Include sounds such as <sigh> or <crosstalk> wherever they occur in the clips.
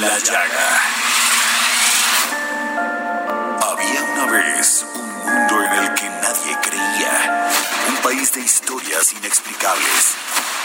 la llaga. Había una vez un mundo en el que nadie creía. Un país de historias inexplicables.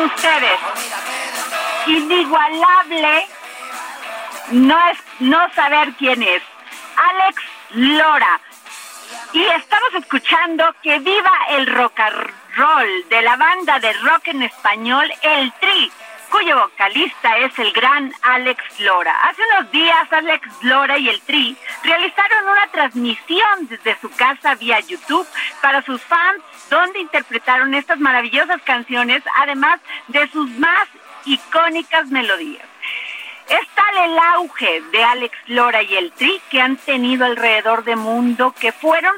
ustedes. Inigualable no es no saber quién es. Alex Lora. Y estamos escuchando que viva el rock and roll de la banda de rock en español El Tri, cuyo vocalista es el gran Alex Lora. Hace unos días Alex Lora y El Tri realizaron una transmisión desde su casa vía YouTube para sus fans donde interpretaron estas maravillosas canciones, además de sus más icónicas melodías. Es tal el auge de Alex Lora y el Tri que han tenido alrededor del mundo que fueron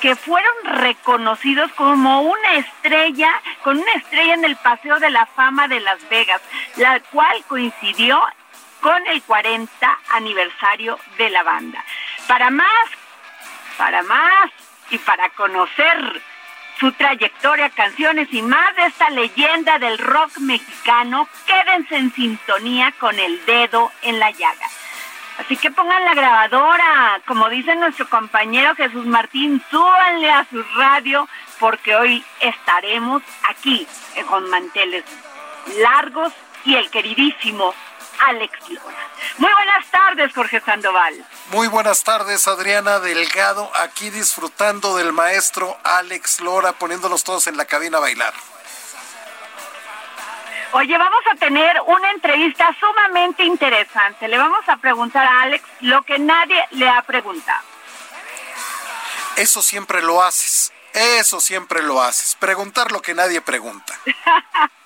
que fueron reconocidos como una estrella, con una estrella en el Paseo de la Fama de Las Vegas, la cual coincidió con el 40 aniversario de la banda. Para más, para más y para conocer su trayectoria, canciones y más de esta leyenda del rock mexicano, quédense en sintonía con el dedo en la llaga. Así que pongan la grabadora, como dice nuestro compañero Jesús Martín, súbanle a su radio porque hoy estaremos aquí con manteles largos y el queridísimo Alex Lora. Muy buenas tardes, Jorge Sandoval. Muy buenas tardes, Adriana Delgado, aquí disfrutando del maestro Alex Lora, poniéndonos todos en la cabina a bailar. Oye, vamos a tener una entrevista sumamente interesante. Le vamos a preguntar a Alex lo que nadie le ha preguntado. Eso siempre lo haces, eso siempre lo haces, preguntar lo que nadie pregunta. <laughs>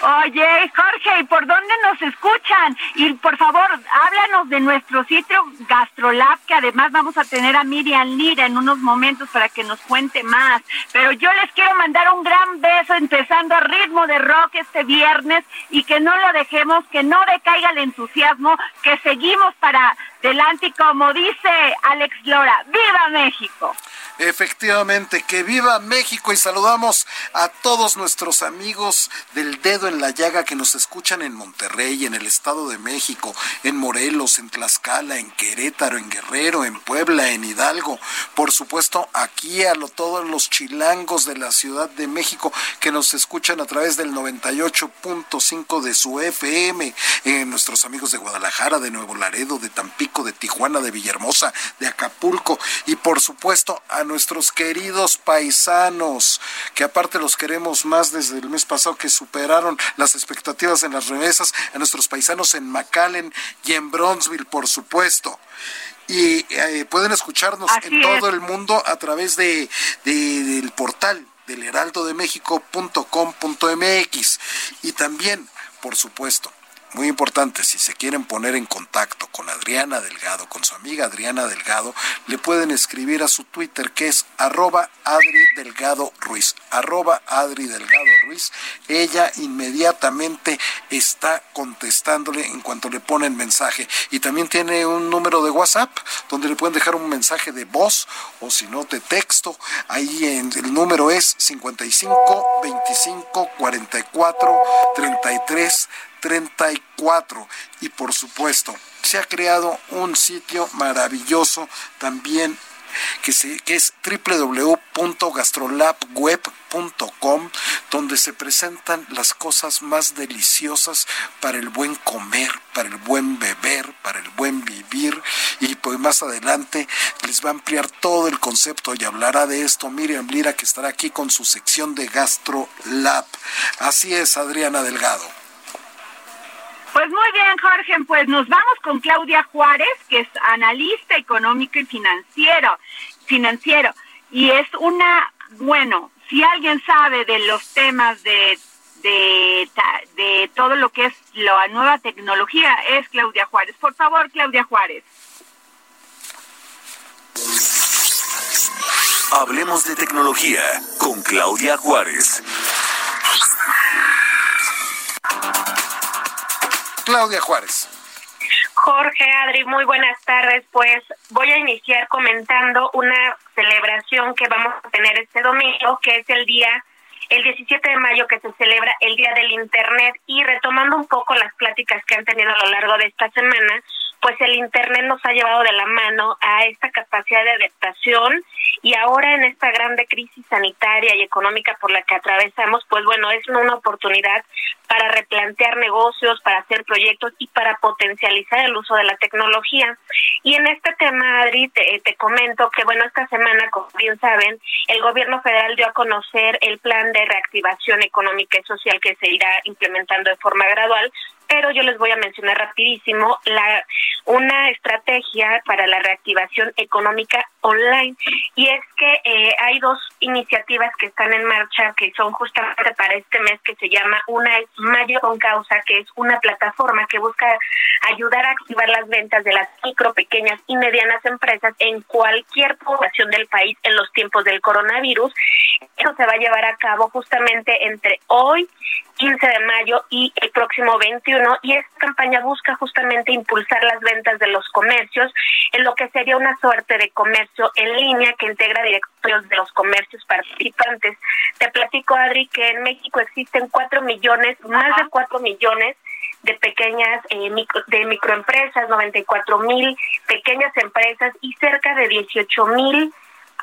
Oye, Jorge, ¿y por dónde nos escuchan? Y por favor, háblanos de nuestro sitio GastroLab, que además vamos a tener a Miriam Lira en unos momentos para que nos cuente más. Pero yo les quiero mandar un gran beso empezando a ritmo de rock este viernes y que no lo dejemos, que no decaiga el entusiasmo, que seguimos para adelante y como dice Alex Lora, ¡Viva México! Efectivamente, que viva México y saludamos a todos nuestros amigos del dedo en la llaga que nos escuchan en Monterrey, en el Estado de México, en Morelos, en Tlaxcala, en Querétaro, en Guerrero, en Puebla, en Hidalgo. Por supuesto, aquí a lo, todos los chilangos de la Ciudad de México que nos escuchan a través del 98.5 de su FM, eh, nuestros amigos de Guadalajara, de Nuevo Laredo, de Tampico, de Tijuana, de Villahermosa, de Acapulco y por supuesto a nuestros queridos paisanos, que aparte los queremos más desde el mes pasado que superaron las expectativas en las remesas, a nuestros paisanos en McAllen y en Bronzeville, por supuesto. Y eh, pueden escucharnos Así en es. todo el mundo a través de, de- del portal del heraldodemexico.com.mx y también, por supuesto, muy importante, si se quieren poner en contacto con Adriana Delgado, con su amiga Adriana Delgado, le pueden escribir a su Twitter que es arroba Adri Delgado Ruiz, arroba Adri Delgado Ruiz. Ella inmediatamente está contestándole en cuanto le ponen mensaje. Y también tiene un número de WhatsApp donde le pueden dejar un mensaje de voz o si no de texto. Ahí en, el número es 55 25 44 33 34. Y por supuesto, se ha creado un sitio maravilloso también que, se, que es www.gastrolabweb.com, donde se presentan las cosas más deliciosas para el buen comer, para el buen beber, para el buen vivir. Y pues más adelante les va a ampliar todo el concepto y hablará de esto Miriam Lira, que estará aquí con su sección de GastroLab. Así es, Adriana Delgado. Pues muy bien, Jorge, pues nos vamos con Claudia Juárez, que es analista económico y financiero, financiero, y es una, bueno, si alguien sabe de los temas de de, de todo lo que es la nueva tecnología es Claudia Juárez. Por favor, Claudia Juárez. Hablemos de tecnología con Claudia Juárez. Claudia Juárez. Jorge, Adri, muy buenas tardes. Pues voy a iniciar comentando una celebración que vamos a tener este domingo, que es el día, el 17 de mayo, que se celebra el Día del Internet. Y retomando un poco las pláticas que han tenido a lo largo de esta semana, pues el Internet nos ha llevado de la mano a esta capacidad de adaptación y ahora en esta grande crisis sanitaria y económica por la que atravesamos, pues bueno, es una oportunidad para replantear negocios, para hacer proyectos y para potencializar el uso de la tecnología. Y en este tema, Adri, te, te comento que, bueno, esta semana, como bien saben, el gobierno federal dio a conocer el plan de reactivación económica y social que se irá implementando de forma gradual pero yo les voy a mencionar rapidísimo la una estrategia para la reactivación económica online y es que eh, hay dos iniciativas que están en marcha que son justamente para este mes que se llama una es Mayo con Causa que es una plataforma que busca ayudar a activar las ventas de las micro, pequeñas y medianas empresas en cualquier población del país en los tiempos del coronavirus. Eso se va a llevar a cabo justamente entre hoy 15 de mayo y el próximo 21 y esta campaña busca justamente impulsar las ventas de los comercios en lo que sería una suerte de comercio en línea que integra directorios de los comercios participantes. Te platico, Adri, que en México existen cuatro millones, más de cuatro millones de pequeñas eh, micro, de microempresas, 94 mil pequeñas empresas y cerca de 18 mil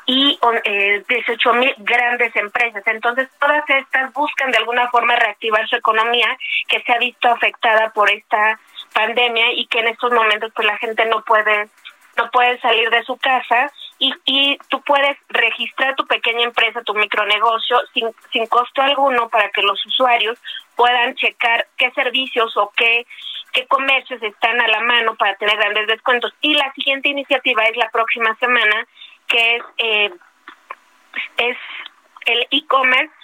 y eh, 18 mil grandes empresas. Entonces, todas estas buscan de alguna forma reactivar su economía que se ha visto afectada por esta pandemia y que en estos momentos pues la gente no puede no puede salir de su casa y, y tú puedes registrar tu pequeña empresa, tu micronegocio sin, sin costo alguno para que los usuarios puedan checar qué servicios o qué qué comercios están a la mano para tener grandes descuentos. Y la siguiente iniciativa es la próxima semana, que es, eh, es el e-commerce,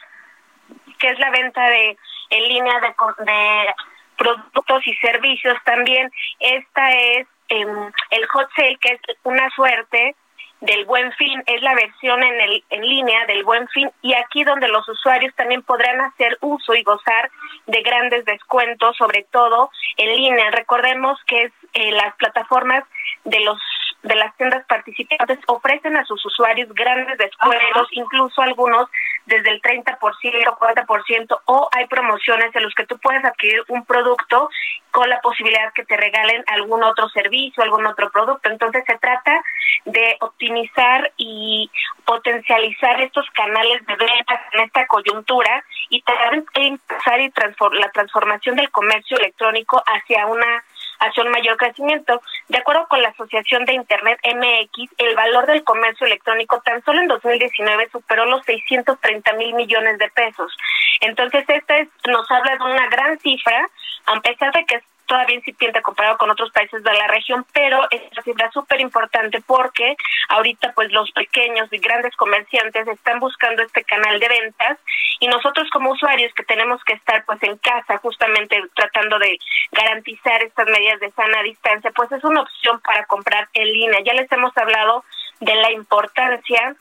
que es la venta de en línea de, de productos y servicios también. Esta es eh, el hot sale, que es una suerte del buen fin, es la versión en, el, en línea del buen fin y aquí donde los usuarios también podrán hacer uso y gozar de grandes descuentos, sobre todo en línea. Recordemos que es eh, las plataformas de los de las tiendas participantes ofrecen a sus usuarios grandes descuentos, incluso algunos desde el 30%, 40%, o hay promociones en los que tú puedes adquirir un producto con la posibilidad que te regalen algún otro servicio, algún otro producto. Entonces se trata de optimizar y potencializar estos canales de ventas en esta coyuntura y también impulsar y la transformación del comercio electrónico hacia una hacia un mayor crecimiento. De acuerdo con la Asociación de Internet MX, el valor del comercio electrónico tan solo en 2019 superó los 630 mil millones de pesos. Entonces, esta es, nos habla de una gran cifra, a pesar de que todavía incipiente comparado con otros países de la región, pero es una cifra súper importante porque ahorita pues los pequeños y grandes comerciantes están buscando este canal de ventas y nosotros como usuarios que tenemos que estar pues en casa justamente tratando de garantizar estas medidas de sana distancia, pues es una opción para comprar en línea. Ya les hemos hablado de la importancia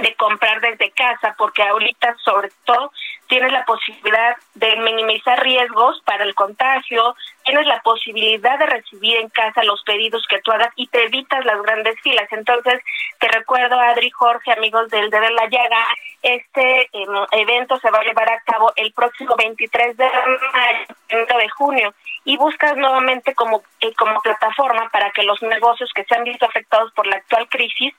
de comprar desde casa, porque ahorita sobre todo tienes la posibilidad de minimizar riesgos para el contagio, tienes la posibilidad de recibir en casa los pedidos que tú hagas y te evitas las grandes filas. Entonces, te recuerdo, Adri, Jorge, amigos del de la Llaga, este em, evento se va a llevar a cabo el próximo 23 de mayo, de junio, y buscas nuevamente como, eh, como plataforma para que los negocios que se han visto afectados por la actual crisis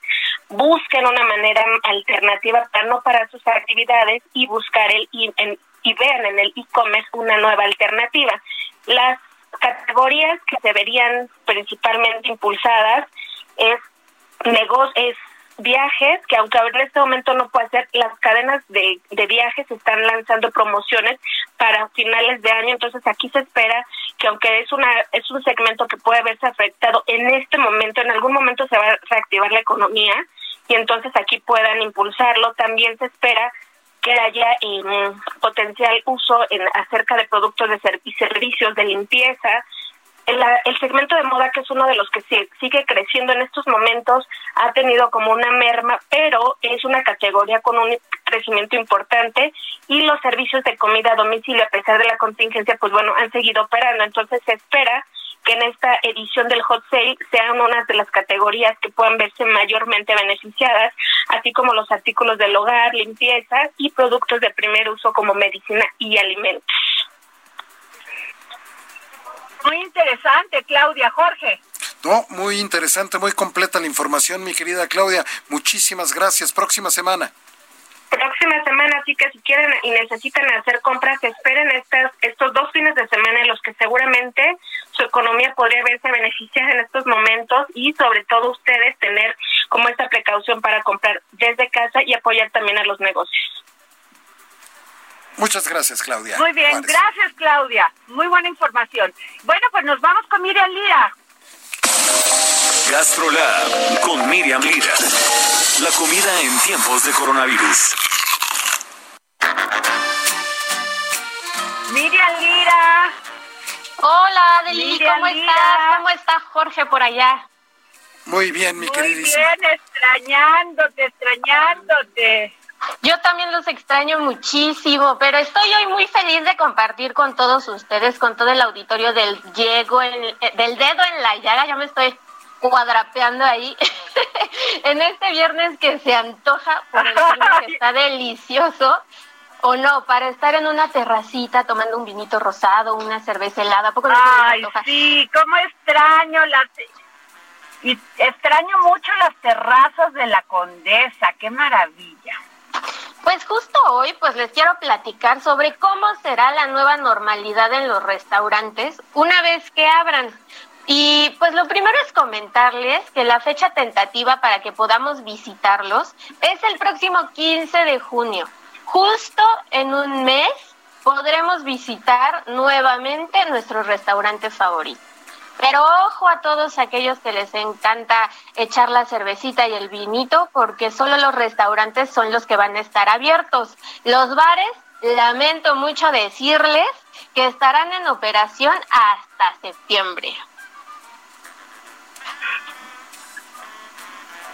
busquen una manera alternativa para no parar sus actividades y buscar el y, y vean en el e-commerce una nueva alternativa. Las categorías que se verían principalmente impulsadas es negocios, es viajes, que aunque en este momento no puede ser, las cadenas de, de viajes están lanzando promociones para finales de año, entonces aquí se espera que aunque es una es un segmento que puede verse afectado en este momento, en algún momento se va a reactivar la economía y entonces aquí puedan impulsarlo. También se espera que haya eh, potencial uso en acerca de productos de y servicios de limpieza. El, el, segmento de moda, que es uno de los que sigue creciendo en estos momentos, ha tenido como una merma, pero es una categoría con un crecimiento importante y los servicios de comida a domicilio, a pesar de la contingencia, pues bueno, han seguido operando. Entonces se espera que en esta edición del hot sale sean unas de las categorías que puedan verse mayormente beneficiadas, así como los artículos del hogar, limpieza y productos de primer uso como medicina y alimentos. Muy interesante, Claudia. Jorge. No, muy interesante, muy completa la información, mi querida Claudia. Muchísimas gracias. Próxima semana próxima semana, así que si quieren y necesitan hacer compras, esperen estas, estos dos fines de semana en los que seguramente su economía podría verse beneficiada en estos momentos y sobre todo ustedes tener como esta precaución para comprar desde casa y apoyar también a los negocios. Muchas gracias, Claudia. Muy bien, gracias, Claudia. Muy buena información. Bueno, pues nos vamos con Miriam Lira. GastroLab con Miriam Lira. La comida en tiempos de coronavirus. Miriam Lira. Hola, Adeli, ¿cómo estás? ¿Cómo está Jorge por allá? Muy bien, mi queridísima. Muy bien, extrañándote, extrañándote. Yo también los extraño muchísimo, pero estoy hoy muy feliz de compartir con todos ustedes, con todo el auditorio del Diego, del dedo en la llaga. Ya me estoy cuadrapeando ahí <laughs> en este viernes que se antoja por el clima que está delicioso o no, para estar en una terracita tomando un vinito rosado, una cerveza helada, poco Ay, sí, cómo extraño las y extraño mucho las terrazas de la Condesa, qué maravilla. Pues justo hoy pues les quiero platicar sobre cómo será la nueva normalidad en los restaurantes una vez que abran. Y pues lo primero es comentarles que la fecha tentativa para que podamos visitarlos es el próximo 15 de junio. Justo en un mes podremos visitar nuevamente nuestro restaurante favorito. Pero ojo a todos aquellos que les encanta echar la cervecita y el vinito, porque solo los restaurantes son los que van a estar abiertos. Los bares, lamento mucho decirles que estarán en operación hasta septiembre.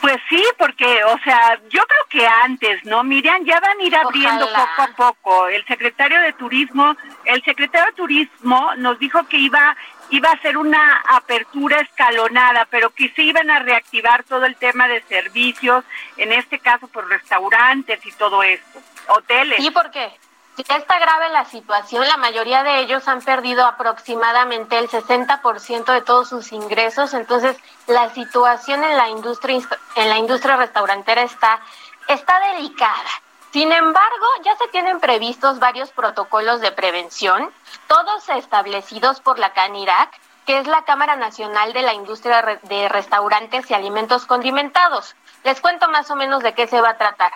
Pues sí, porque, o sea, yo creo que antes, ¿no? Miriam, ya van a ir abriendo poco a poco. El secretario de Turismo, el secretario de Turismo nos dijo que iba iba a ser una apertura escalonada, pero que se iban a reactivar todo el tema de servicios, en este caso por restaurantes y todo esto, hoteles. ¿Y por qué? Si está grave la situación, la mayoría de ellos han perdido aproximadamente el 60% de todos sus ingresos, entonces la situación en la industria en la industria restaurantera está está delicada. Sin embargo, ya se tienen previstos varios protocolos de prevención, todos establecidos por la CANIRAC, que es la Cámara Nacional de la Industria de Restaurantes y Alimentos Condimentados. Les cuento más o menos de qué se va a tratar.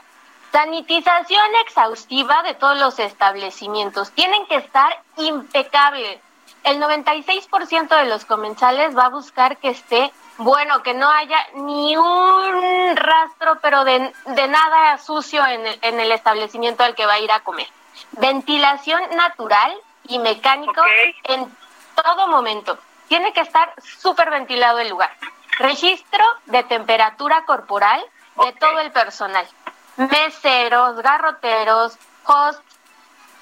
Sanitización exhaustiva de todos los establecimientos. Tienen que estar impecables. el 96% de los comensales va a buscar que esté bueno, que no haya ni un rastro, pero de, de nada sucio en el, en el establecimiento al que va a ir a comer. Ventilación natural y mecánico en todo momento. Tiene que estar súper ventilado el lugar. Registro de temperatura corporal de todo el personal. Meseros, garroteros, hosts,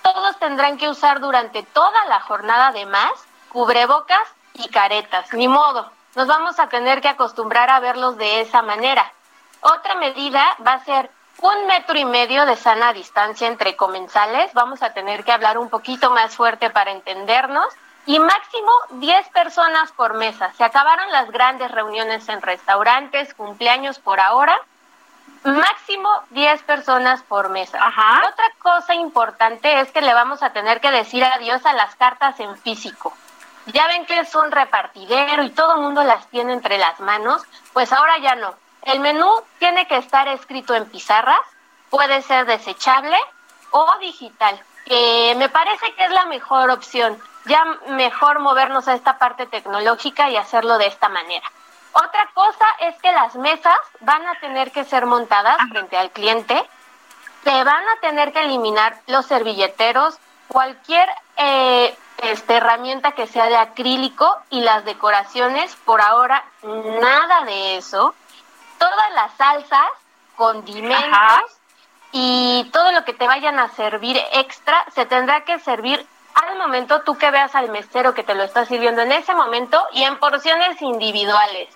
todos tendrán que usar durante toda la jornada además cubrebocas y caretas. Ni modo, nos vamos a tener que acostumbrar a verlos de esa manera. Otra medida va a ser un metro y medio de sana distancia entre comensales. Vamos a tener que hablar un poquito más fuerte para entendernos. Y máximo 10 personas por mesa. Se acabaron las grandes reuniones en restaurantes, cumpleaños por ahora. Máximo 10 personas por mesa. Otra cosa importante es que le vamos a tener que decir adiós a las cartas en físico. Ya ven que es un repartidero y todo el mundo las tiene entre las manos, pues ahora ya no. El menú tiene que estar escrito en pizarras, puede ser desechable o digital, que me parece que es la mejor opción. Ya mejor movernos a esta parte tecnológica y hacerlo de esta manera. Otra cosa es que las mesas van a tener que ser montadas frente al cliente, se van a tener que eliminar los servilleteros, cualquier eh, este, herramienta que sea de acrílico y las decoraciones, por ahora nada de eso. Todas las salsas, condimentos y todo lo que te vayan a servir extra se tendrá que servir al momento tú que veas al mesero que te lo está sirviendo en ese momento y en porciones individuales.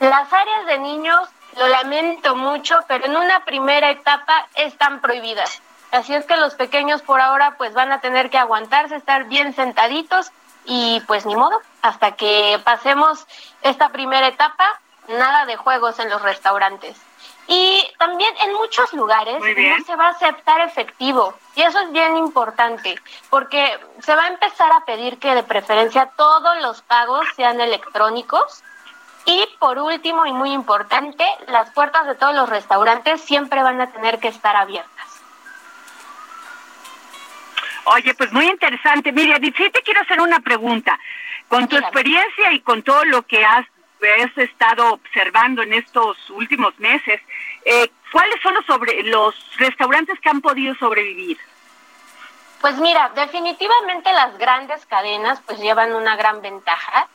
Las áreas de niños, lo lamento mucho, pero en una primera etapa están prohibidas. Así es que los pequeños por ahora pues van a tener que aguantarse, estar bien sentaditos y pues ni modo, hasta que pasemos esta primera etapa, nada de juegos en los restaurantes. Y también en muchos lugares no se va a aceptar efectivo. Y eso es bien importante, porque se va a empezar a pedir que de preferencia todos los pagos sean electrónicos. Y por último y muy importante, las puertas de todos los restaurantes siempre van a tener que estar abiertas. Oye, pues muy interesante. Miriam, sí te quiero hacer una pregunta. Con tu experiencia y con todo lo que has, has estado observando en estos últimos meses, eh, ¿cuáles son los, sobre, los restaurantes que han podido sobrevivir? Pues mira, definitivamente las grandes cadenas pues llevan una gran ventaja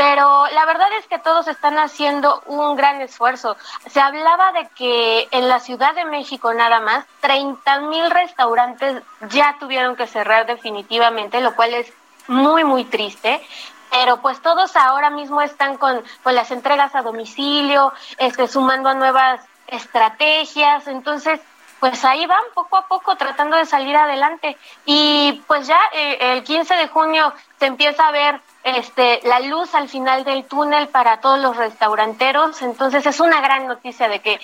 pero la verdad es que todos están haciendo un gran esfuerzo. Se hablaba de que en la Ciudad de México nada más 30 mil restaurantes ya tuvieron que cerrar definitivamente, lo cual es muy, muy triste. Pero pues todos ahora mismo están con, con las entregas a domicilio, este, sumando a nuevas estrategias. Entonces, pues ahí van poco a poco tratando de salir adelante. Y pues ya eh, el 15 de junio se empieza a ver este, la luz al final del túnel para todos los restauranteros. Entonces es una gran noticia de que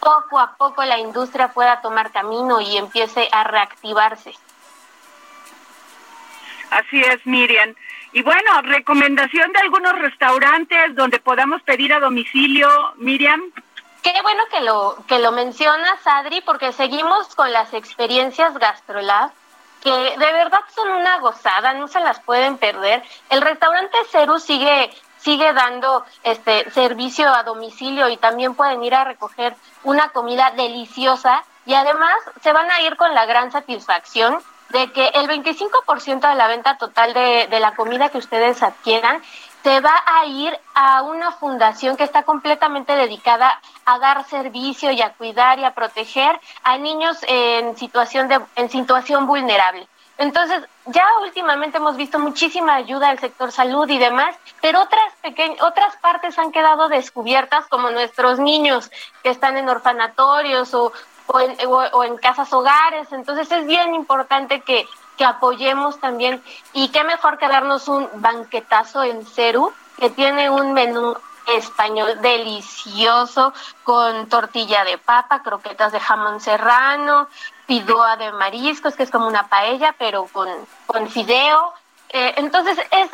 poco a poco la industria pueda tomar camino y empiece a reactivarse. Así es, Miriam. Y bueno, recomendación de algunos restaurantes donde podamos pedir a domicilio, Miriam. Qué bueno que lo que lo mencionas, Adri, porque seguimos con las experiencias GastroLab que de verdad son una gozada, no se las pueden perder. El restaurante Ceru sigue sigue dando este servicio a domicilio y también pueden ir a recoger una comida deliciosa y además se van a ir con la gran satisfacción de que el 25% de la venta total de, de la comida que ustedes adquieran se va a ir a una fundación que está completamente dedicada a dar servicio y a cuidar y a proteger a niños en situación de en situación vulnerable. Entonces, ya últimamente hemos visto muchísima ayuda al sector salud y demás, pero otras pequeñas otras partes han quedado descubiertas como nuestros niños que están en orfanatorios o o en, o en casas hogares. Entonces, es bien importante que que apoyemos también. Y qué mejor que darnos un banquetazo en Ceru, que tiene un menú español delicioso con tortilla de papa, croquetas de jamón serrano, pidoa de mariscos, que es como una paella, pero con, con fideo. Eh, entonces es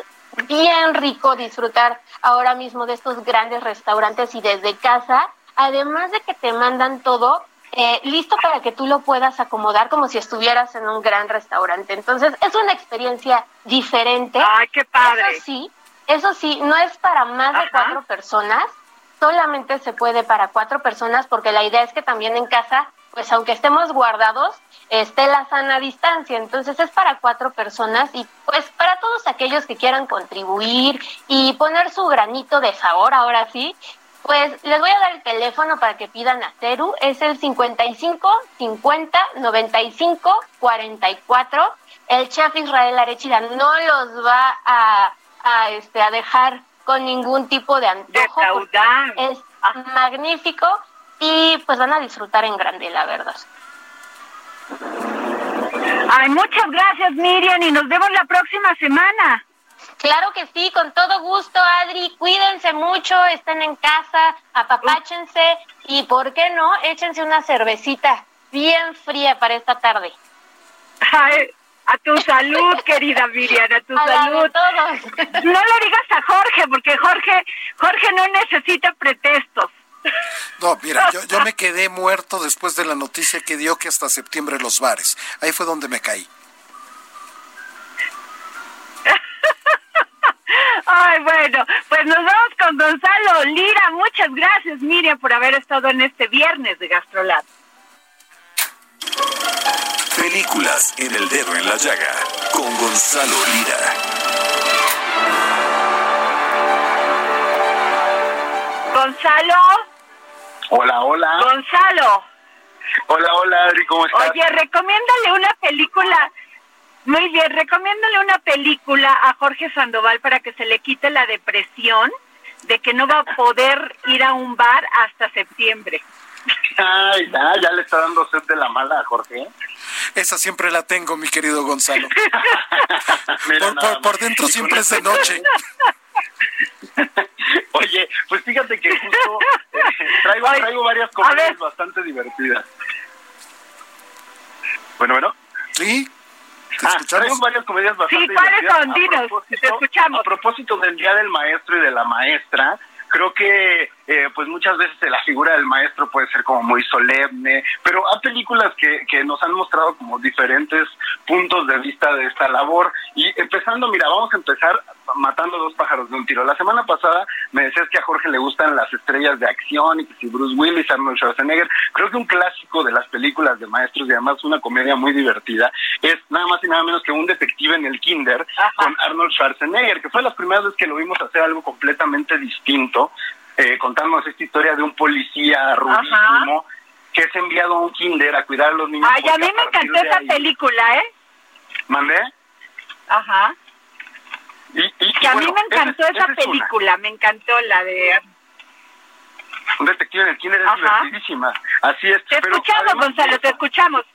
bien rico disfrutar ahora mismo de estos grandes restaurantes y desde casa, además de que te mandan todo eh, listo para que tú lo puedas acomodar como si estuvieras en un gran restaurante. Entonces, es una experiencia diferente. ¡Ay, qué padre! Eso sí, eso sí, no es para más de cuatro personas, solamente se puede para cuatro personas porque la idea es que también en casa, pues aunque estemos guardados, esté la sana distancia. Entonces es para cuatro personas y pues para todos aquellos que quieran contribuir y poner su granito de sabor, ahora sí, pues les voy a dar el teléfono para que pidan a Teru. Es el 55 50 95 44. El chef Israel Arechida no los va a, a, este, a dejar con ningún tipo de antojo. Es magnífico y pues van a disfrutar en grande, la verdad. Ay, muchas gracias Miriam y nos vemos la próxima semana. Claro que sí, con todo gusto, Adri. Cuídense mucho, estén en casa, apapáchense y, ¿por qué no? Échense una cervecita bien fría para esta tarde. Ay, a tu salud, <laughs> querida Miriam, a tu salud. No lo digas a Jorge, porque Jorge, Jorge no necesita pretextos. No, mira, yo, yo <laughs> me quedé muerto después de la noticia que dio que hasta septiembre los bares. Ahí fue donde me caí. Ay, bueno, pues nos vamos con Gonzalo Lira. Muchas gracias, Miriam, por haber estado en este viernes de Gastrolab. Películas en el dedo en la llaga con Gonzalo Lira. Gonzalo. Hola, hola. Gonzalo. Hola, hola, Adri, ¿cómo estás? Oye, recomiéndale una película. Muy bien, recomiéndale una película a Jorge Sandoval para que se le quite la depresión de que no va a poder ir a un bar hasta septiembre. Ay, ya, ya le está dando sed de la mala a Jorge. Esa siempre la tengo, mi querido Gonzalo. <laughs> Por, dentro siempre es de noche. <laughs> Oye, pues fíjate que justo eh, traigo, Ay, traigo varias comedias bastante divertidas. Bueno, bueno. ¿Sí? ¿Te Ah, varias comedias bastante Sí, ¿cuáles son? Dinos, te escuchamos. A propósito del Día del Maestro y de la Maestra, creo que eh, pues muchas veces la figura del maestro puede ser como muy solemne, pero hay películas que, que nos han mostrado como diferentes puntos de vista de esta labor. Y empezando, mira, vamos a empezar matando dos pájaros de un tiro. La semana pasada me decías que a Jorge le gustan las estrellas de acción y que si Bruce Willis, Arnold Schwarzenegger, creo que un clásico de las películas de maestros y además una comedia muy divertida es nada más y nada menos que un detective en el kinder con Arnold Schwarzenegger, que fue las primeras veces que lo vimos hacer algo completamente distinto, eh, contándonos esta historia de un policía rudísimo que es enviado a un kinder a cuidar a los niños. Ay, a mí me encantó esa ahí- película, ¿eh? ¿Mandé? Ajá. Y, y- Que y a bueno, mí me encantó esa esa, es- esa es película, me encantó la de... Un detective en el kinder es Ajá. divertidísima. Así es. Te pero escuchamos, Gonzalo, te escuchamos.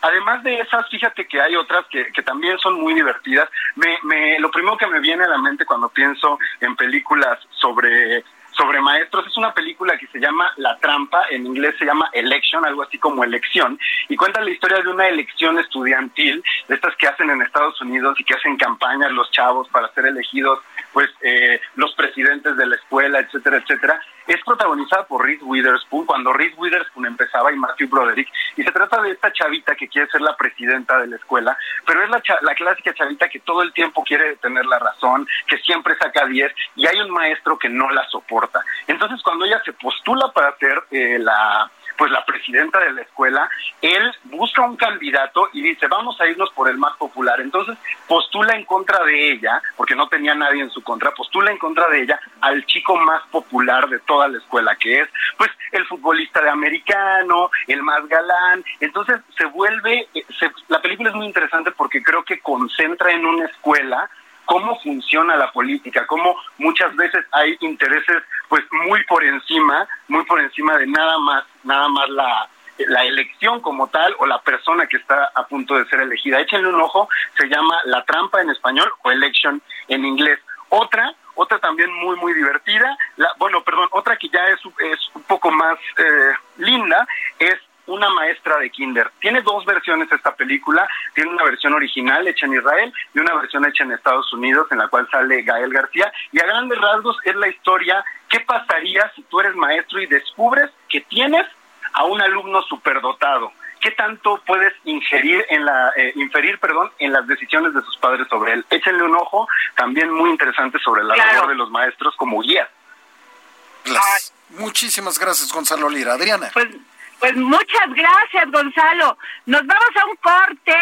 Además de esas, fíjate que hay otras que, que también son muy divertidas. Me, me, lo primero que me viene a la mente cuando pienso en películas sobre sobre maestros es una película que se llama La Trampa, en inglés se llama Election, algo así como elección, y cuenta la historia de una elección estudiantil, de estas que hacen en Estados Unidos y que hacen campañas los chavos para ser elegidos, pues eh, los presidentes de la escuela, etcétera, etcétera. Es protagonizada por Reese Witherspoon, cuando Reese Witherspoon empezaba y Matthew Broderick, y se trata de esta chavita que quiere ser la presidenta de la escuela, pero es la, la clásica chavita que todo el tiempo quiere tener la razón, que siempre saca 10, y hay un maestro que no la soporta. Entonces, cuando ella se postula para ser eh, la pues la presidenta de la escuela, él busca un candidato y dice, vamos a irnos por el más popular. Entonces postula en contra de ella, porque no tenía nadie en su contra, postula en contra de ella al chico más popular de toda la escuela, que es pues el futbolista de americano, el más galán. Entonces se vuelve, eh, se- la película es muy interesante porque creo que concentra en una escuela cómo funciona la política, cómo muchas veces hay intereses pues muy por encima, muy por encima de nada más, nada más la, la elección como tal o la persona que está a punto de ser elegida. Échenle un ojo, se llama La Trampa en español o Election en inglés. Otra, otra también muy, muy divertida, la, bueno, perdón, otra que ya es, es un poco más eh, linda, es una maestra de kinder. Tiene dos versiones esta película. Tiene una versión original hecha en Israel y una versión hecha en Estados Unidos en la cual sale Gael García. Y a grandes rasgos es la historia, ¿qué pasaría si tú eres maestro y descubres que tienes a un alumno superdotado? ¿Qué tanto puedes ingerir en la, eh, inferir, perdón, en las decisiones de sus padres sobre él? Échenle un ojo, también muy interesante sobre la labor de los maestros como guía. Muchísimas gracias, Gonzalo Lira. Adriana. Pues pues muchas gracias, Gonzalo. Nos vamos a un corte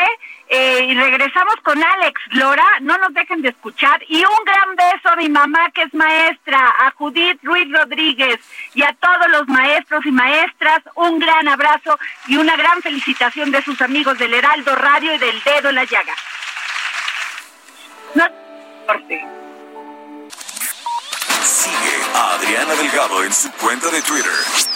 eh, y regresamos con Alex Lora. No nos dejen de escuchar. Y un gran beso a mi mamá, que es maestra, a Judith Ruiz Rodríguez y a todos los maestros y maestras. Un gran abrazo y una gran felicitación de sus amigos del Heraldo Radio y del Dedo en la Llaga. No corte. Sigue a Adriana Delgado en su cuenta de Twitter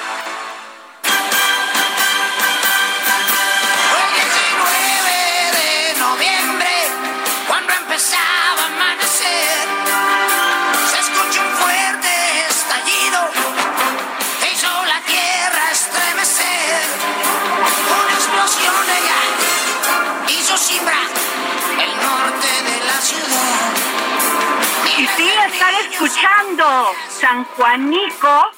Escuchando San Juanico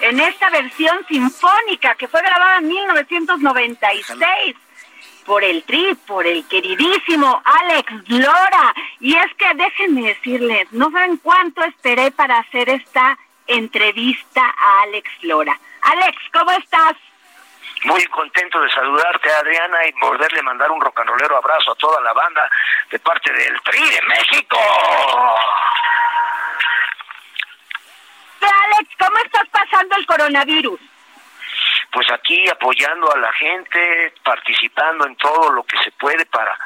en esta versión sinfónica que fue grabada en 1996 por el tri, por el queridísimo Alex Lora. Y es que déjenme decirles, no saben cuánto esperé para hacer esta entrevista a Alex Lora. Alex, ¿cómo estás? Muy contento de saludarte, Adriana, y poderle mandar un rollero abrazo a toda la banda de parte del Tri de México. Alex, ¿cómo estás pasando el coronavirus? Pues aquí apoyando a la gente, participando en todo lo que se puede para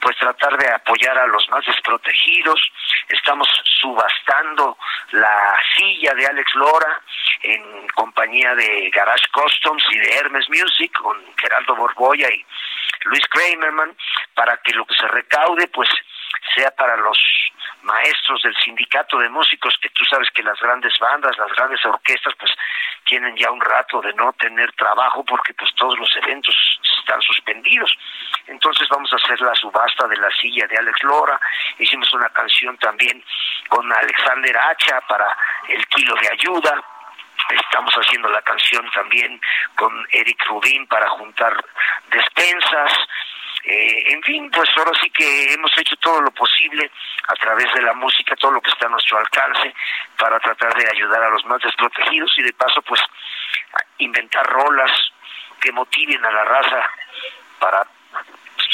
pues tratar de apoyar a los más desprotegidos. Estamos subastando la silla de Alex Lora en compañía de Garage Customs y de Hermes Music con Geraldo Borboya y Luis Kramerman para que lo que se recaude pues sea para los maestros del sindicato de músicos, que tú sabes que las grandes bandas, las grandes orquestas, pues tienen ya un rato de no tener trabajo porque pues todos los eventos están suspendidos. Entonces vamos a hacer la subasta de la silla de Alex Lora, hicimos una canción también con Alexander Hacha para el kilo de ayuda, estamos haciendo la canción también con Eric Rubín para juntar despensas, eh, en fin, pues ahora sí que hemos hecho todo lo posible a través de la música, todo lo que está a nuestro alcance para tratar de ayudar a los más desprotegidos y de paso pues inventar rolas que motiven a la raza para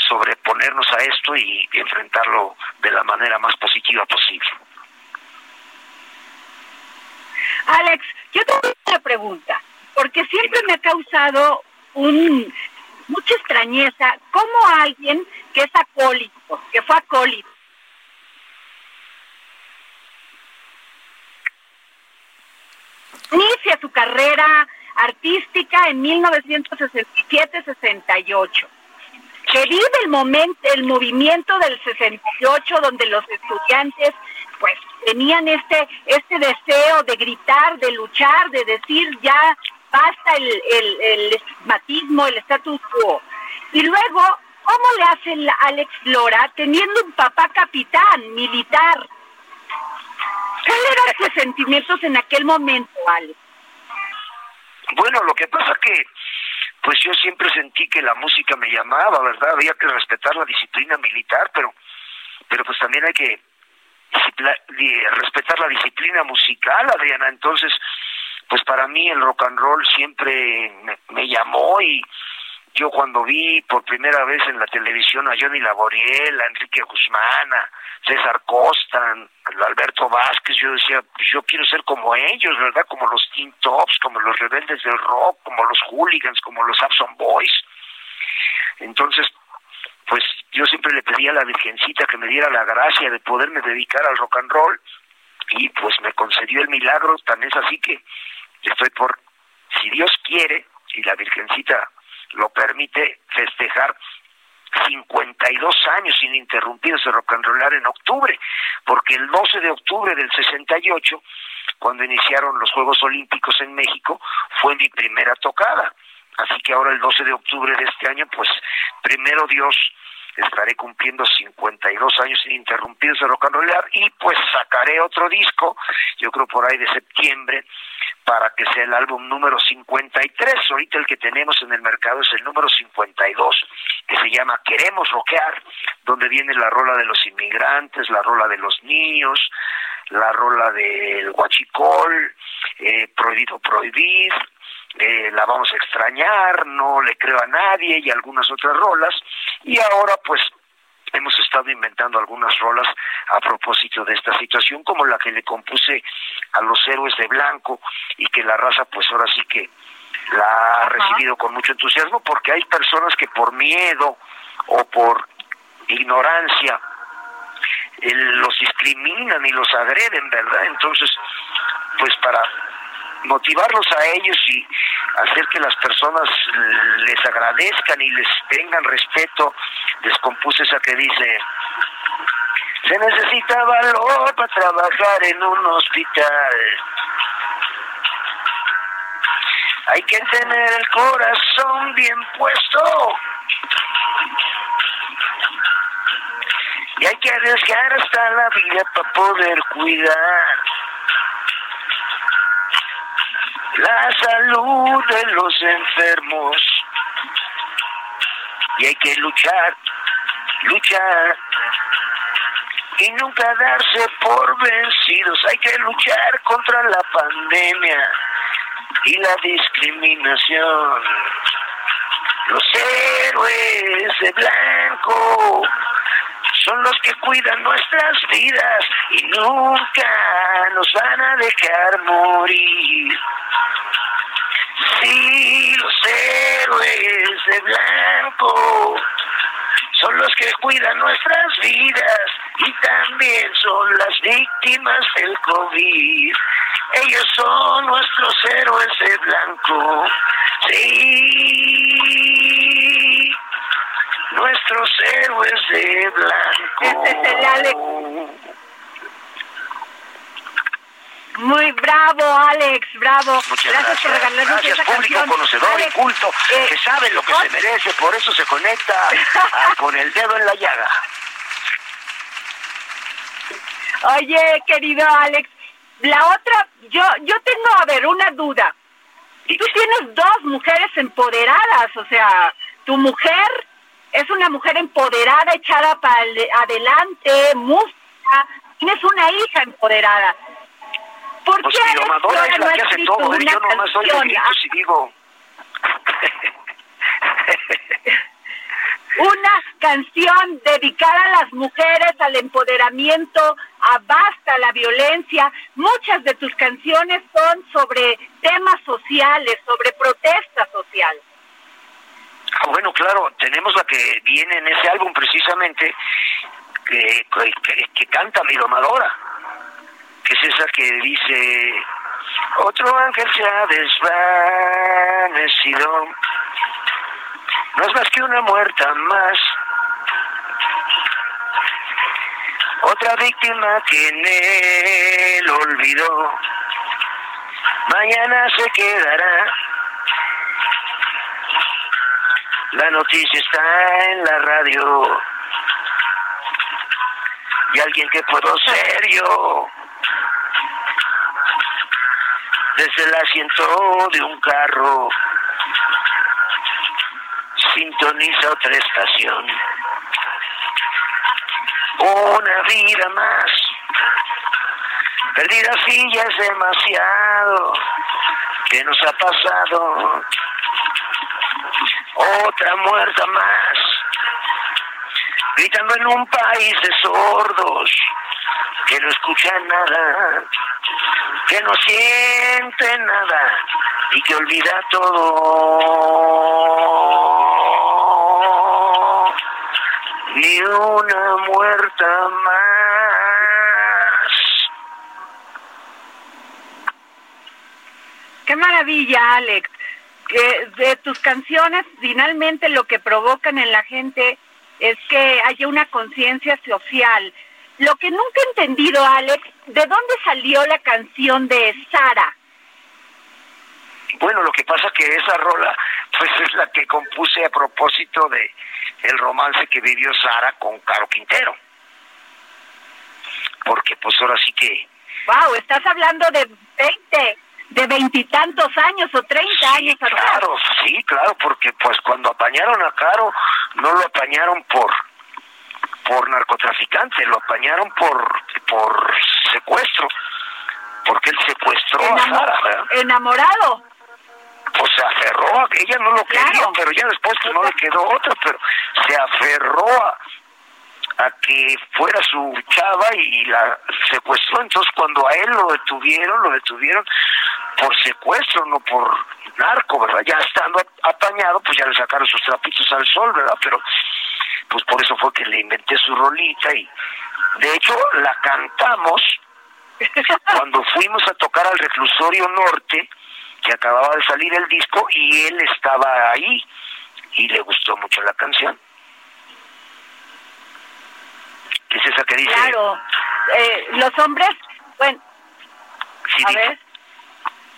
sobreponernos a esto y enfrentarlo de la manera más positiva posible. Alex, yo tengo una pregunta, porque siempre me ha causado un mucha extrañeza. Cómo alguien que es acólito, que fue acólito, inicia su carrera artística en 1967-68, que vive el momento, el movimiento del 68 donde los estudiantes pues tenían este este deseo de gritar, de luchar, de decir ya basta el, el, el estigmatismo, el status quo. Y luego, ¿cómo le hace Alex Lora teniendo un papá capitán militar? ¿Cuáles eran sus <laughs> sentimientos en aquel momento, Alex? Bueno, lo que pasa que pues yo siempre sentí que la música me llamaba, ¿verdad? Había que respetar la disciplina militar, pero pero pues también hay que respetar la disciplina musical, Adriana. Entonces, pues para mí el rock and roll siempre me, llamó y yo cuando vi por primera vez en la televisión a Johnny Laboriel, a Enrique Guzmán, a César Costa, Alberto Vázquez, yo decía, pues yo quiero ser como ellos, ¿verdad? Como los Teen Tops, como los rebeldes del rock, como los hooligans, como los Abson Boys. Entonces, pues yo siempre le pedía a la Virgencita que me diera la gracia de poderme dedicar al rock and roll y pues me concedió el milagro, tan es así que estoy por, si Dios quiere, y la Virgencita lo permite, festejar 52 años ininterrumpidos de rock and rollar en octubre, porque el 12 de octubre del 68, cuando iniciaron los Juegos Olímpicos en México, fue mi primera tocada. Así que ahora el 12 de octubre de este año, pues primero Dios estaré cumpliendo 52 años ininterrumpidos de rock and roll y pues sacaré otro disco, yo creo por ahí de septiembre, para que sea el álbum número 53. Ahorita el que tenemos en el mercado es el número 52, que se llama Queremos Rockear, donde viene la rola de los inmigrantes, la rola de los niños, la rola del huachicol, eh, prohibido prohibir, eh, la vamos a extrañar, no le creo a nadie y algunas otras rolas. Y ahora pues hemos estado inventando algunas rolas a propósito de esta situación, como la que le compuse a los héroes de blanco y que la raza pues ahora sí que la ha recibido con mucho entusiasmo porque hay personas que por miedo o por ignorancia los discriminan y los agreden, ¿verdad? Entonces, pues para motivarlos a ellos y hacer que las personas les agradezcan y les tengan respeto, les compuse esa que dice, se necesita valor para trabajar en un hospital. Hay que tener el corazón bien puesto. Y hay que arriesgar hasta la vida para poder cuidar la salud de los enfermos. Y hay que luchar, luchar y nunca darse por vencidos. Hay que luchar contra la pandemia y la discriminación. Los héroes de blanco son los que cuidan nuestras vidas y nunca nos van a dejar morir. Sí, los héroes de blanco son los que cuidan nuestras vidas y también son las víctimas del COVID. Ellos son nuestros héroes de blanco. Sí, nuestros héroes de blanco. Este es el Alex. Muy bravo, Alex, bravo. Muchas gracias, por regalarnos Gracias, esa público canción. conocedor Alex, y culto, eh, que sabe lo que se merece, por eso se conecta <laughs> con el dedo en la llaga. Oye, querido Alex, la otra, yo, yo tengo, a ver, una duda. Tú tienes dos mujeres empoderadas, o sea, tu mujer es una mujer empoderada, echada para adelante, música, tienes una hija empoderada. ¿Por Pues qué es la que hace todo, ¿eh? una yo nomás gritos y digo... <laughs> una canción dedicada a las mujeres, al empoderamiento, a basta la violencia. Muchas de tus canciones son sobre temas sociales, sobre protesta social. Ah, bueno, claro, tenemos la que viene en ese álbum precisamente, que, que, que canta mi domadora, que es esa que dice, otro ángel se ha desvanecido, no es más que una muerta más, otra víctima que en el olvido, mañana se quedará. La noticia está en la radio. Y alguien que puedo ser yo. Desde el asiento de un carro. Sintoniza otra estación. Una vida más. Perdida así ya es demasiado. ¿Qué nos ha pasado? otra muerta más, gritando en un país de sordos, que no escuchan nada, que no siente nada y que olvida todo. Ni una muerta más. Qué maravilla, Alex. Que de tus canciones finalmente lo que provocan en la gente es que haya una conciencia social. Lo que nunca he entendido, Alex, ¿de dónde salió la canción de Sara? Bueno, lo que pasa que esa rola, <laughs> pues es la que compuse a propósito de el romance que vivió Sara con Caro Quintero. Porque pues ahora sí que... Wow, estás hablando de 20, de veintitantos años o 30 años atrás. Claro, sí, claro, porque pues cuando apañaron a Caro, no lo apañaron por por narcotraficante, lo apañaron por por secuestro, porque él secuestró a Sara. Enamorado. Pues se aferró a ella no lo quería, pero ya después que no le quedó otra, pero se aferró a, a que fuera su chava y la secuestró. Entonces, cuando a él lo detuvieron, lo detuvieron por secuestro, no por narco, ¿verdad? Ya estando apañado, pues ya le sacaron sus trapitos al sol, ¿verdad? Pero, pues por eso fue que le inventé su rolita y, de hecho, la cantamos <laughs> cuando fuimos a tocar al reclusorio norte, que acababa de salir el disco, y él estaba ahí y le gustó mucho la canción. ¿Qué es esa que dice? Claro, eh, los hombres, bueno, Sí, a dice, ver,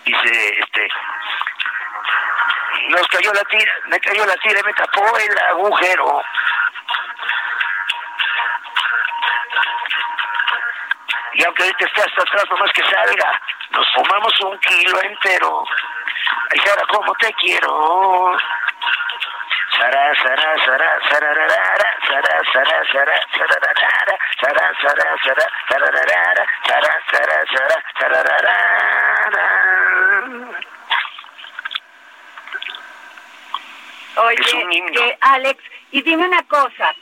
dice, este, nos cayó la tira, me cayó la tira y me tapó el agujero. Y aunque ahorita esté hasta atrás, nomás que salga, nos fumamos un kilo entero. Ay, Sara, cómo te quiero. Sara, Sara, Sara, sararara, Sara, Sara, Sara, sararara, Sara, Sara, Sara, sararara, Sara, Sara, Sara, sararara. oye, Es un himno. eh, Alex, y dime una cosa,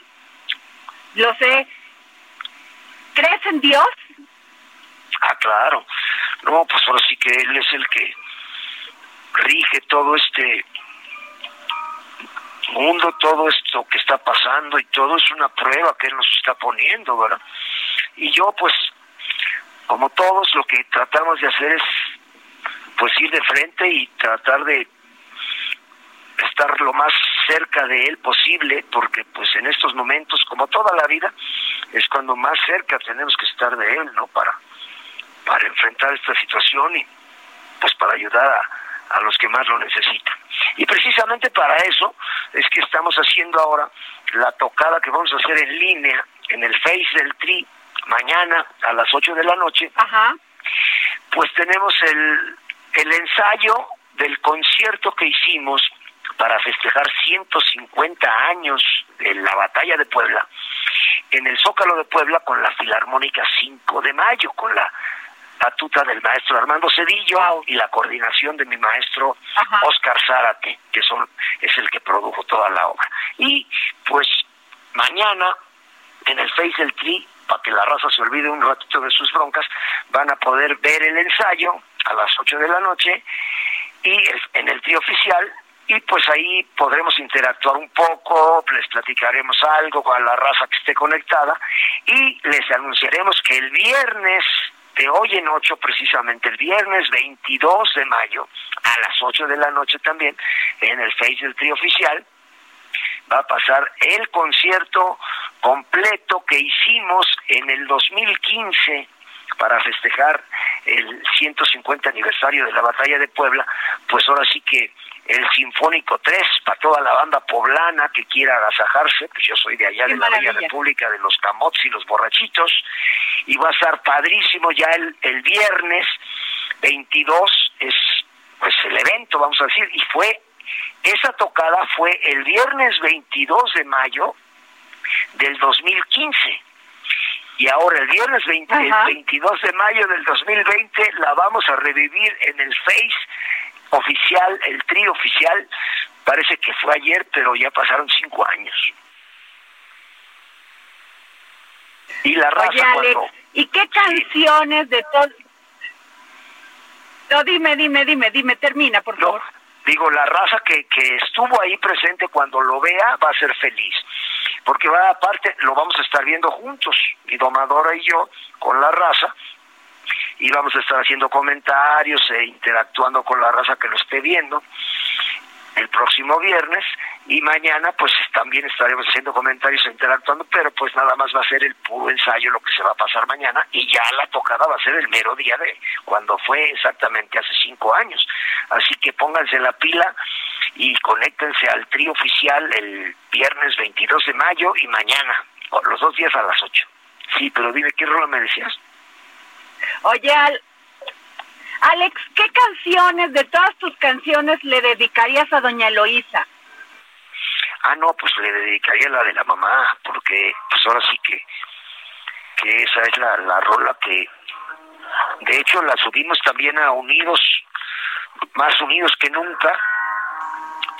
lo sé, ¿crees en Dios? Ah, claro. No, pues ahora sí que él es el que rige todo este mundo, todo esto que está pasando y todo es una prueba que él nos está poniendo, ¿verdad? Y yo, pues, como todos, lo que tratamos de hacer es, pues, ir de frente y tratar de estar lo más cerca de él posible, porque pues en estos momentos, como toda la vida, es cuando más cerca tenemos que estar de él, ¿no? Para, para enfrentar esta situación y pues para ayudar a, a los que más lo necesitan. Y precisamente para eso es que estamos haciendo ahora la tocada que vamos a hacer en línea en el Face del Tri mañana a las 8 de la noche. Ajá. Pues tenemos el, el ensayo del concierto que hicimos para festejar 150 años de la batalla de Puebla en el Zócalo de Puebla con la Filarmónica 5 de Mayo, con la batuta del maestro Armando Cedillo y la coordinación de mi maestro Oscar Zárate, que son, es el que produjo toda la obra. Y pues mañana en el Face del Tri, para que la raza se olvide un ratito de sus broncas, van a poder ver el ensayo a las 8 de la noche y en el Tri oficial y pues ahí podremos interactuar un poco, les platicaremos algo a la raza que esté conectada y les anunciaremos que el viernes de hoy en 8, precisamente el viernes 22 de mayo, a las 8 de la noche también, en el Face del Tri Oficial, va a pasar el concierto completo que hicimos en el 2015 para festejar el 150 aniversario de la batalla de Puebla, pues ahora sí que el Sinfónico 3 para toda la banda poblana que quiera agasajarse, pues yo soy de allá Qué de la Bella. República de los Camotes y los Borrachitos, y va a estar padrísimo ya el, el viernes 22 es pues el evento, vamos a decir, y fue esa tocada fue el viernes 22 de mayo del 2015. Y ahora el viernes 20 el Ajá. 22 de mayo del 2020 la vamos a revivir en el Face oficial, el trío oficial. Parece que fue ayer, pero ya pasaron cinco años. Y la raza Oye, Alex, cuando- ¿y qué canciones de todo? No, dime, dime, dime, dime, termina, por No, favor. digo, la raza que, que estuvo ahí presente cuando lo vea va a ser feliz. Porque va aparte, lo vamos a estar viendo juntos, mi domadora y yo, con la raza, y vamos a estar haciendo comentarios e interactuando con la raza que lo esté viendo. el próximo viernes y mañana pues también estaremos haciendo comentarios e interactuando, pero pues nada más va a ser el puro ensayo lo que se va a pasar mañana y ya la tocada va a ser el mero día de cuando fue exactamente hace cinco años. Así que pónganse la pila y conéctense al trío oficial el viernes 22 de mayo y mañana, los dos días a las 8. Sí, pero dime, ¿qué rola me decías? Oye, Alex, ¿qué canciones de todas tus canciones le dedicarías a doña Eloísa? Ah, no, pues le dedicaría la de la mamá, porque pues ahora sí que, que esa es la, la rola que, de hecho, la subimos también a Unidos, más unidos que nunca,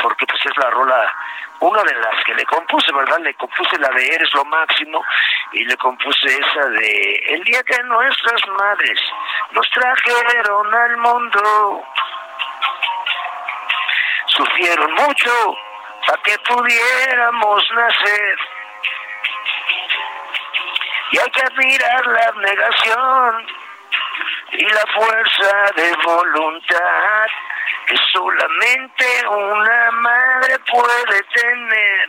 porque pues es la rola, una de las que le compuse, ¿verdad? Le compuse la de Eres lo máximo y le compuse esa de El día que nuestras madres nos trajeron al mundo, sufrieron mucho para que pudiéramos nacer. Y hay que admirar la abnegación y la fuerza de voluntad que solamente una madre puede tener.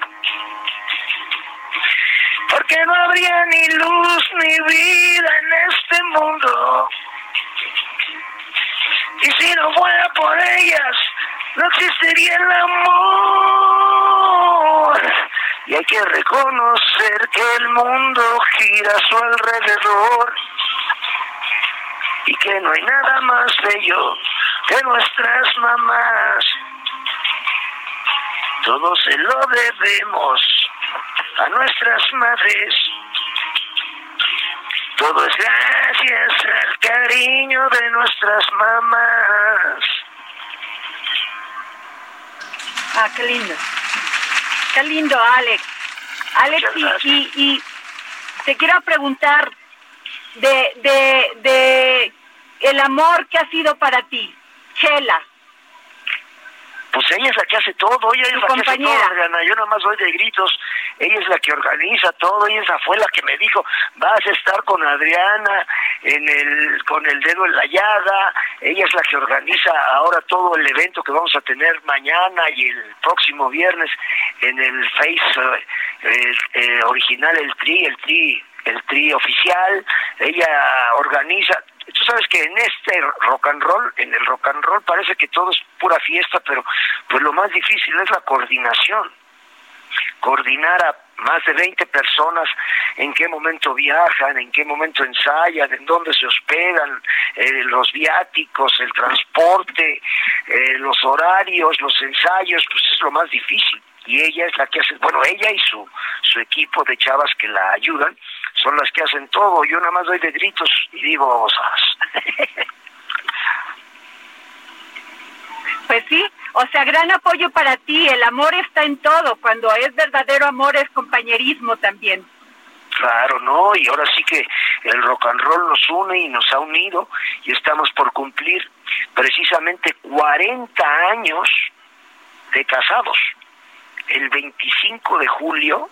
Porque no habría ni luz ni vida en este mundo. Y si no fuera por ellas, no existiría el amor. Y hay que reconocer que el mundo gira a su alrededor y que no hay nada más bello que nuestras mamás. Todo se lo debemos a nuestras madres. Todo es gracias al cariño de nuestras mamás. Ah, qué lindo. Qué lindo, Alex. Alex, y, y, te quiero preguntar de, de, de el amor que ha sido para ti, Chela. Pues ella es la que hace todo, ella es la que hace todo, Adriana. Yo nomás doy de gritos, ella es la que organiza todo, ella fue la que me dijo, vas a estar con Adriana en el, con el dedo en la llaga, ella es la que organiza ahora todo el evento que vamos a tener mañana y el próximo viernes en el Face eh, eh, original, el TRI, el TRI, el TRI oficial, ella organiza, Tú sabes que en este rock and roll, en el rock and roll parece que todo es pura fiesta, pero pues lo más difícil es la coordinación. Coordinar a más de 20 personas en qué momento viajan, en qué momento ensayan, en dónde se hospedan, eh, los viáticos, el transporte, eh, los horarios, los ensayos, pues es lo más difícil. Y ella es la que hace, bueno, ella y su, su equipo de chavas que la ayudan, son las que hacen todo. Yo nada más doy de gritos y digo Pues sí, o sea, gran apoyo para ti. El amor está en todo. Cuando es verdadero amor es compañerismo también. Claro, no, y ahora sí que el rock and roll nos une y nos ha unido y estamos por cumplir precisamente 40 años de casados. El 25 de julio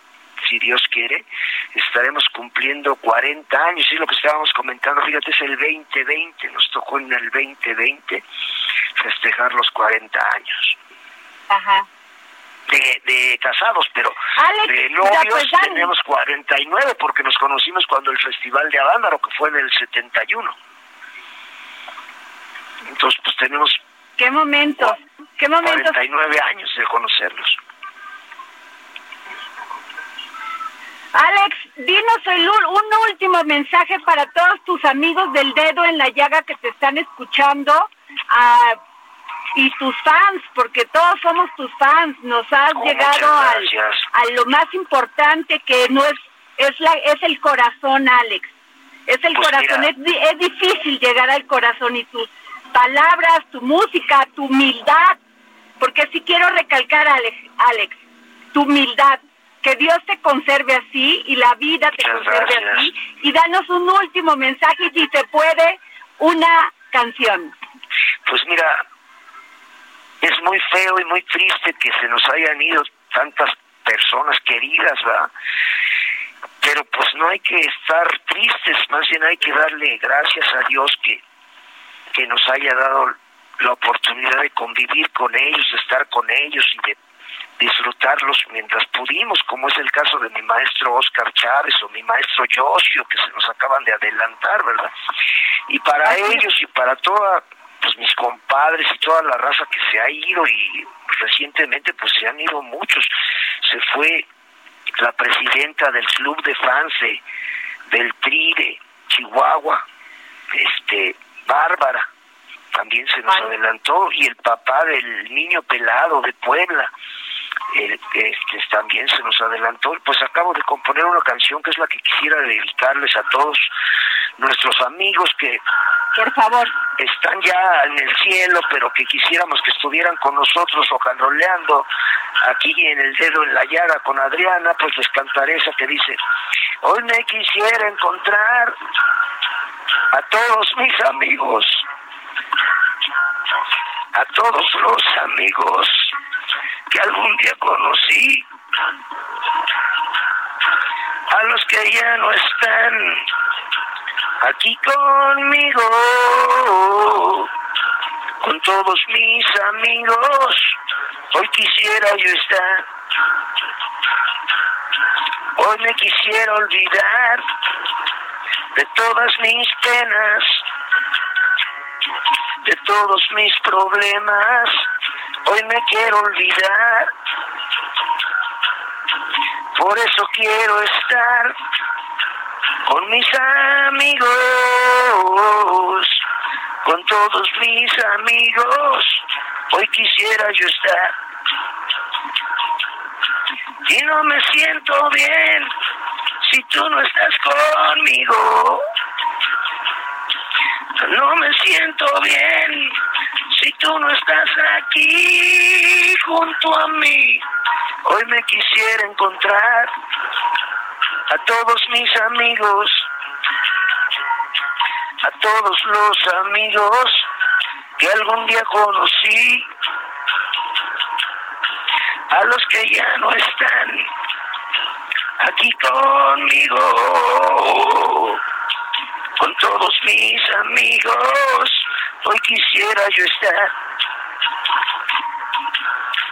si Dios quiere, estaremos cumpliendo 40 años, es lo que estábamos comentando, fíjate, es el 2020, nos tocó en el 2020 festejar los 40 años. Ajá. De, de casados, pero de novios pues, tenemos 49 porque nos conocimos cuando el Festival de Avándaro, que fue en el 71. Entonces, pues tenemos... ¿Qué momentos? ¿Qué momentos? 49 años de conocerlos. Alex, dinos el, un último mensaje para todos tus amigos del dedo en la llaga que te están escuchando ah, y tus fans, porque todos somos tus fans. Nos has oh, llegado a lo más importante que no es es la es el corazón, Alex. Es el pues corazón. Es, es difícil llegar al corazón y tus palabras, tu música, tu humildad, porque si quiero recalcar, Alex, Alex, tu humildad que Dios te conserve así y la vida te conserve así. Y danos un último mensaje, si se puede, una canción. Pues mira, es muy feo y muy triste que se nos hayan ido tantas personas queridas, ¿verdad? Pero pues no hay que estar tristes, más bien hay que darle gracias a Dios que, que nos haya dado la oportunidad de convivir con ellos, de estar con ellos y de disfrutarlos mientras pudimos, como es el caso de mi maestro Oscar Chávez o mi maestro Josio, que se nos acaban de adelantar, ¿verdad? Y para ellos y para toda pues mis compadres y toda la raza que se ha ido y recientemente pues se han ido muchos. Se fue la presidenta del club de fans del TRI de Chihuahua, este Bárbara, también se nos adelantó, y el papá del niño pelado de Puebla, este, también se nos adelantó. Pues acabo de componer una canción que es la que quisiera dedicarles a todos nuestros amigos que por favor están ya en el cielo pero que quisiéramos que estuvieran con nosotros roleando aquí en el dedo en la llaga con Adriana pues les cantaré esa que dice hoy me quisiera encontrar a todos mis amigos a todos los amigos que algún día conocí. A los que ya no están aquí conmigo, con todos mis amigos, hoy quisiera yo estar, hoy me quisiera olvidar de todas mis penas, de todos mis problemas, hoy me quiero olvidar, por eso quiero estar con mis amigos, con todos mis amigos, hoy quisiera yo estar. Y no me siento bien si tú no estás conmigo. No me siento bien si tú no estás aquí junto a mí. Hoy me quisiera encontrar a todos mis amigos, a todos los amigos que algún día conocí, a los que ya no están aquí conmigo, con todos mis amigos, hoy quisiera yo estar.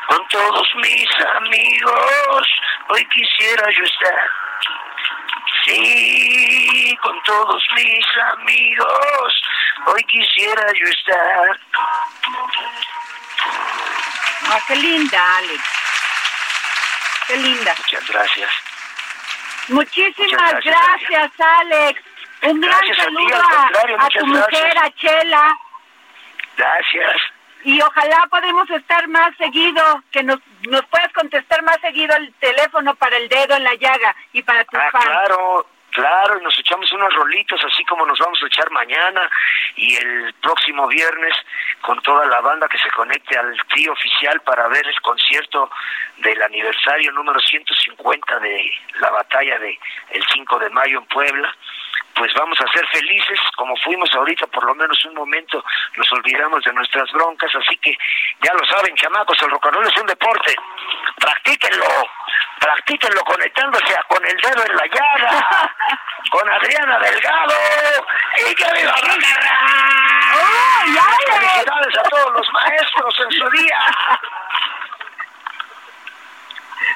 Con todos mis amigos, hoy quisiera yo estar Sí, con todos mis amigos, hoy quisiera yo estar. Ah, qué linda, Alex. Qué linda. Muchas gracias. Muchísimas gracias, Alex. Un gran saludo a, tu mujer, a Chela. Gracias. Y ojalá podemos estar más seguido, que nos, nos puedas contestar más seguido el teléfono para el dedo en la llaga y para tus ah, Claro, claro, y nos echamos unos rolitos así como nos vamos a echar mañana y el próximo viernes con toda la banda que se conecte al trío oficial para ver el concierto del aniversario número 150 de la batalla de el 5 de mayo en Puebla pues vamos a ser felices como fuimos ahorita, por lo menos un momento nos olvidamos de nuestras broncas, así que ya lo saben, chamacos, el rock and roll es un deporte, practíquenlo, practíquenlo conectándose con el dedo en la llaga, <laughs> con Adriana Delgado, y que viva ¡Oh, Felicidades a todos los maestros en su día.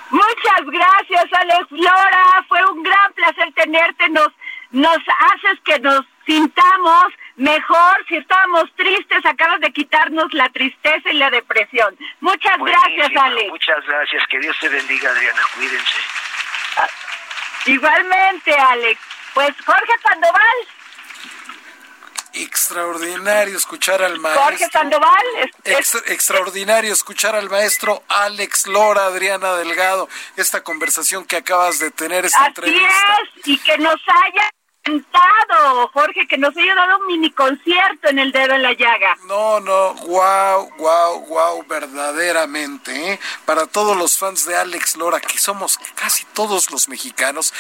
Muchas gracias, Alex Lora. Fue un gran placer tenerte. Nos nos haces que nos sintamos mejor. Si estábamos tristes, acabas de quitarnos la tristeza y la depresión. Muchas gracias, Alex. Muchas gracias. Que Dios te bendiga, Adriana. Cuídense. Ah, igualmente, Alex. Pues Jorge Sandoval. Extraordinario escuchar al maestro. Jorge Sandoval. extraordinario escuchar al maestro Alex Lora, Adriana Delgado, esta conversación que acabas de tener, esta Así entrevista. Es, y que nos haya Jorge, que nos haya dado un mini concierto en el dedo en la llaga. No, no, wow, wow, wow, verdaderamente. ¿eh? Para todos los fans de Alex Lora, que somos casi todos los mexicanos,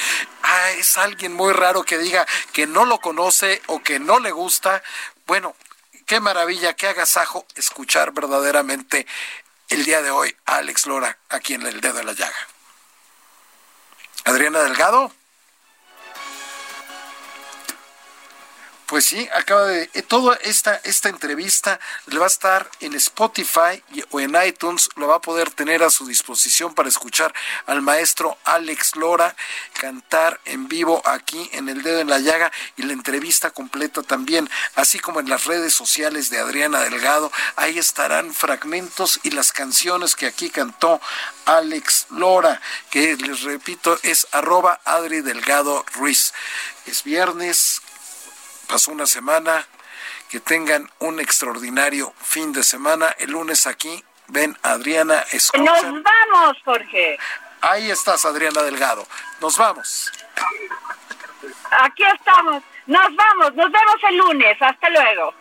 ah, es alguien muy raro que diga que no lo conoce o que no le gusta. Bueno, qué maravilla, qué agasajo escuchar verdaderamente el día de hoy a Alex Lora aquí en el dedo en la llaga. Adriana Delgado. Pues sí, acaba de... Eh, toda esta, esta entrevista le va a estar en Spotify o en iTunes, lo va a poder tener a su disposición para escuchar al maestro Alex Lora cantar en vivo aquí en El Dedo en la Llaga y la entrevista completa también, así como en las redes sociales de Adriana Delgado. Ahí estarán fragmentos y las canciones que aquí cantó Alex Lora, que les repito es arroba Adri Delgado Ruiz. Es viernes, pasó una semana, que tengan un extraordinario fin de semana. El lunes aquí, ven Adriana, escuchan. Nos vamos, Jorge. Ahí estás, Adriana Delgado. Nos vamos. Aquí estamos. Nos vamos. Nos vemos el lunes. Hasta luego.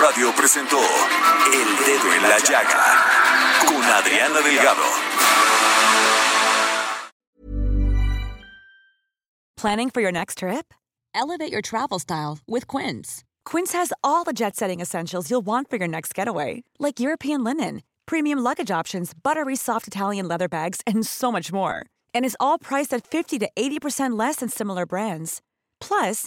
Radio presentó El Dedo en la Llaga con Adriana Delgado. Planning for your next trip? Elevate your travel style with Quince. Quince has all the jet setting essentials you'll want for your next getaway, like European linen, premium luggage options, buttery soft Italian leather bags, and so much more. And is all priced at 50 to 80% less than similar brands. Plus,